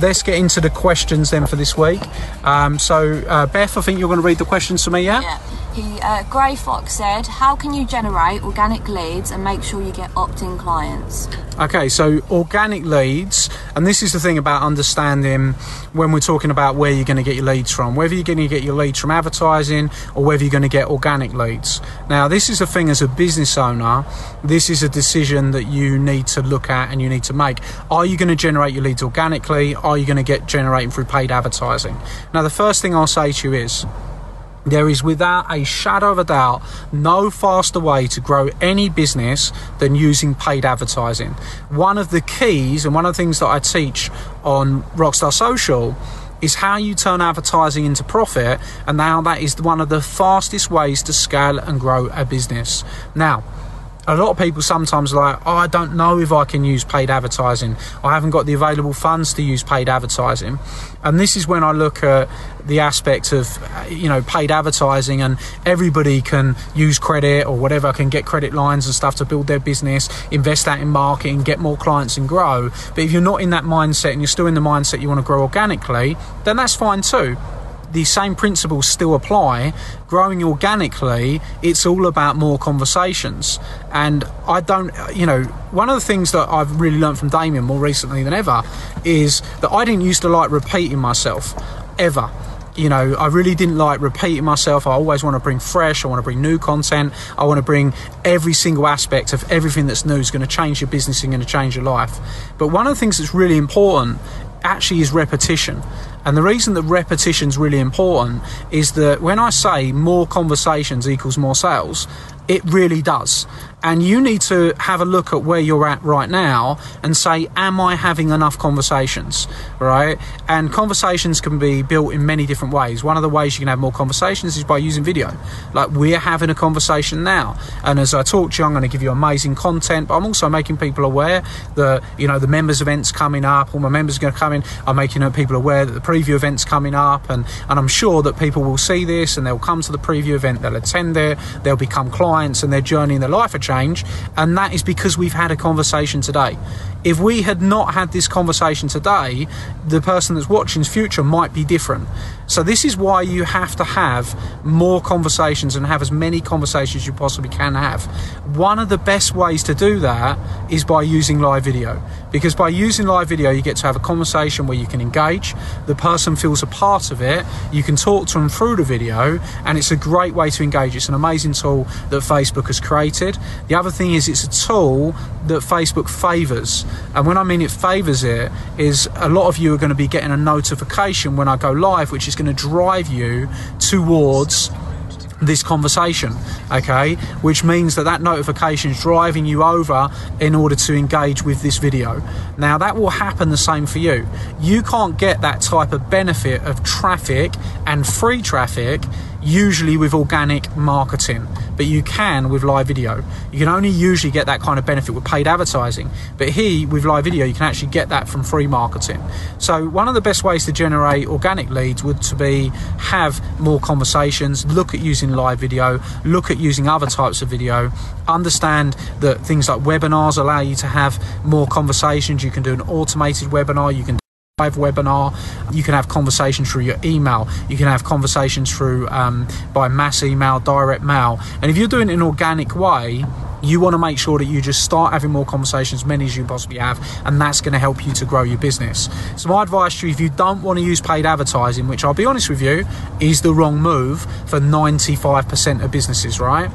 Let's get into the questions then for this week. Um, so, uh, Beth, I think you're going to read the questions to me, yeah? Yeah. He, uh, Grey Fox said, How can you generate organic leads and make sure you get opt in clients? Okay, so organic leads, and this is the thing about understanding when we're talking about where you're going to get your leads from, whether you're going to get your leads from advertising or whether you're going to get organic leads. Now, this is the thing as a business owner, this is a decision that you need to look at and you need to make. Are you going to generate your leads organically? Are you going to get generating through paid advertising? Now, the first thing I'll say to you is, there is without a shadow of a doubt no faster way to grow any business than using paid advertising. One of the keys and one of the things that I teach on Rockstar Social is how you turn advertising into profit and now that is one of the fastest ways to scale and grow a business. Now, a lot of people sometimes are like, oh, I don't know if I can use paid advertising. I haven't got the available funds to use paid advertising. And this is when I look at the aspect of, you know, paid advertising and everybody can use credit or whatever, can get credit lines and stuff to build their business, invest that in marketing, get more clients and grow. But if you're not in that mindset and you're still in the mindset you want to grow organically, then that's fine too the same principles still apply. Growing organically, it's all about more conversations. And I don't, you know, one of the things that I've really learned from Damien more recently than ever is that I didn't used to like repeating myself ever you know, I really didn't like repeating myself. I always want to bring fresh, I want to bring new content, I want to bring every single aspect of everything that's new is going to change your business and going to change your life. But one of the things that's really important actually is repetition. And the reason that repetition is really important is that when I say more conversations equals more sales, it really does. And you need to have a look at where you're at right now and say, Am I having enough conversations? Right? And conversations can be built in many different ways. One of the ways you can have more conversations is by using video. Like we're having a conversation now. And as I talk to you, I'm going to give you amazing content, but I'm also making people aware that, you know, the members events coming up, all my members are going to come in. I'm making uh, people aware that the preview event's coming up. And, and I'm sure that people will see this and they'll come to the preview event, they'll attend there, they'll become clients and their journey in their life are change, and that is because we've had a conversation today. If we had not had this conversation today, the person that's watching's future might be different. So, this is why you have to have more conversations and have as many conversations you possibly can have. One of the best ways to do that is by using live video. Because by using live video, you get to have a conversation where you can engage, the person feels a part of it, you can talk to them through the video, and it's a great way to engage. It's an amazing tool that Facebook has created. The other thing is, it's a tool that Facebook favors. And when I mean it favors it, is a lot of you are going to be getting a notification when I go live, which is going to drive you towards this conversation okay? Which means that that notification is driving you over in order to engage with this video. Now that will happen the same for you. You can't get that type of benefit of traffic and free traffic usually with organic marketing, but you can with live video. You can only usually get that kind of benefit with paid advertising, but here with live video, you can actually get that from free marketing. So, one of the best ways to generate organic leads would to be have more conversations, look at using live video, look at using other types of video, understand that things like webinars allow you to have more conversations. You can do an automated webinar, you can live webinar. You can have conversations through your email. You can have conversations through um, by mass email, direct mail. And if you're doing it in an organic way, you want to make sure that you just start having more conversations, many as you possibly have, and that's going to help you to grow your business. So, my advice to you if you don't want to use paid advertising, which I'll be honest with you, is the wrong move for 95% of businesses, right?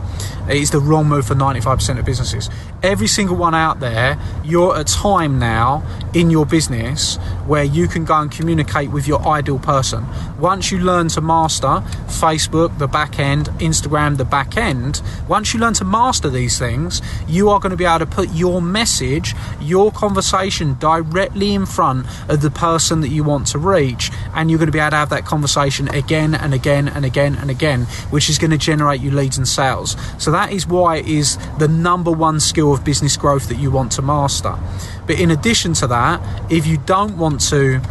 It is the wrong move for 95% of businesses. Every single one out there, you're at a time now in your business where you can go and communicate with your ideal person. Once you learn to master Facebook, the back end, Instagram, the back end, once you learn to master these things, you are going to be able to put your message, your conversation directly in front of the person that you want to reach. And you're going to be able to have that conversation again and again and again and again, which is going to generate you leads and sales. So that is why it is the number one skill of business growth that you want to master. But in addition to that, if you don't want to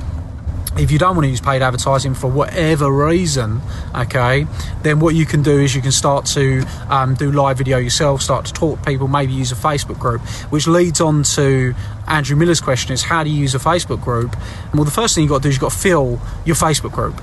if you don't want to use paid advertising for whatever reason, okay, then what you can do is you can start to um, do live video yourself, start to talk to people, maybe use a Facebook group, which leads on to Andrew Miller's question is how do you use a Facebook group? Well, the first thing you've got to do is you've got to fill your Facebook group.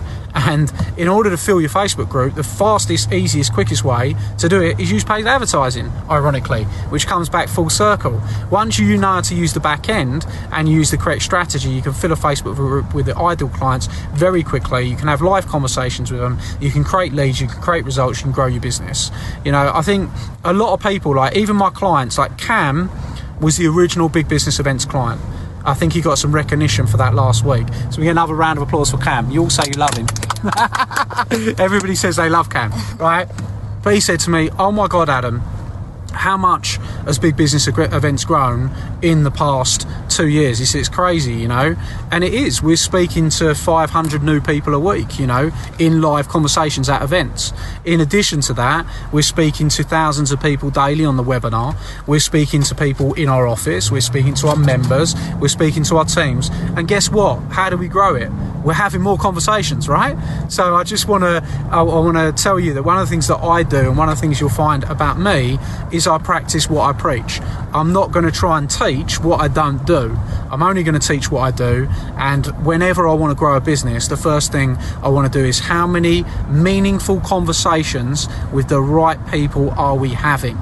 And in order to fill your Facebook group, the fastest, easiest, quickest way to do it is use paid advertising, ironically, which comes back full circle. Once you know how to use the back end and use the correct strategy, you can fill a Facebook group with the ideal clients very quickly. You can have live conversations with them, you can create leads, you can create results, you can grow your business. You know, I think a lot of people, like even my clients, like Cam, was the original big business events client. I think he got some recognition for that last week. So we get another round of applause for Cam. You all say you love him. Everybody says they love Cam, right? But he said to me, "Oh my God, Adam, how much has big business events grown in the past two years? Said it's crazy, you know, and it is. We're speaking to 500 new people a week, you know, in live conversations at events. In addition to that, we're speaking to thousands of people daily on the webinar. We're speaking to people in our office. We're speaking to our members. We're speaking to our teams. And guess what? How do we grow it? We're having more conversations, right? So I just want to, I, I want to tell you that one of the things that I do, and one of the things you'll find about me, is I practice what I preach. I'm not going to try and teach what I don't do. I'm only going to teach what I do. And whenever I want to grow a business, the first thing I want to do is how many meaningful conversations with the right people are we having?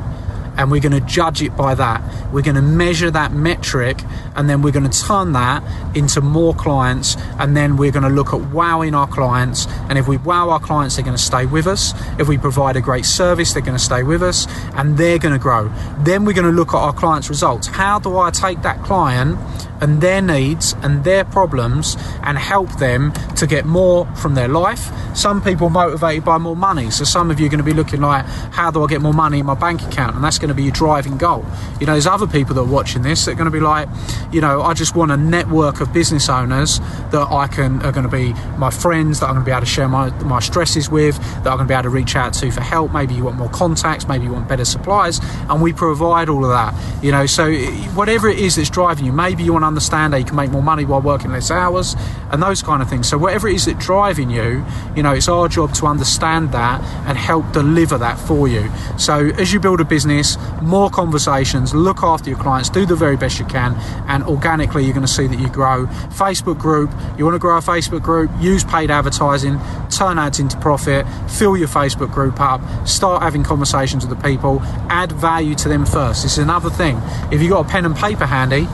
And we're going to judge it by that. We're going to measure that metric and then we're going to turn that into more clients and then we're going to look at wowing our clients. And if we wow our clients, they're going to stay with us. If we provide a great service, they're going to stay with us and they're going to grow. Then we're going to look at our clients' results. How do I take that client and their needs and their problems and help them to get more from their life. Some people motivated by more money. So some of you are going to be looking like, how do I get more money in my bank account? And that's going to be your driving goal. You know, there's other people that are watching this that are going to be like, you know, I just want a network of business owners that I can are going to be my friends that I'm going to be able to share my, my stresses with, that I'm going to be able to reach out to for help. Maybe you want more contacts, maybe you want better suppliers, and we provide all of that. You know, so whatever it is that's driving you, maybe you want to understand how you can make more money while working less hours and those kind of things. So whatever it is that's driving you, you know, it's our job to understand that and help deliver that for you. So as you build a business, more conversations, look after your clients, do the very best you can, and organically you're going to see that you grow. Facebook group, you want to grow a Facebook group, use paid advertising, turn ads into profit, fill your Facebook group up, start having conversations with the people, add value to them first. This is another thing. If you've got a pen and paper handy,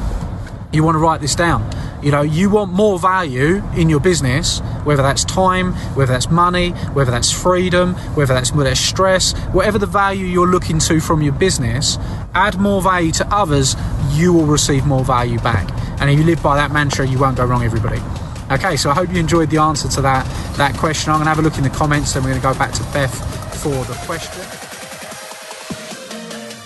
you want to write this down. You know, you want more value in your business, whether that's time, whether that's money, whether that's freedom, whether that's, that's stress, whatever the value you're looking to from your business, add more value to others, you will receive more value back. And if you live by that mantra, you won't go wrong, everybody. Okay, so I hope you enjoyed the answer to that, that question. I'm going to have a look in the comments, then we're going to go back to Beth for the question.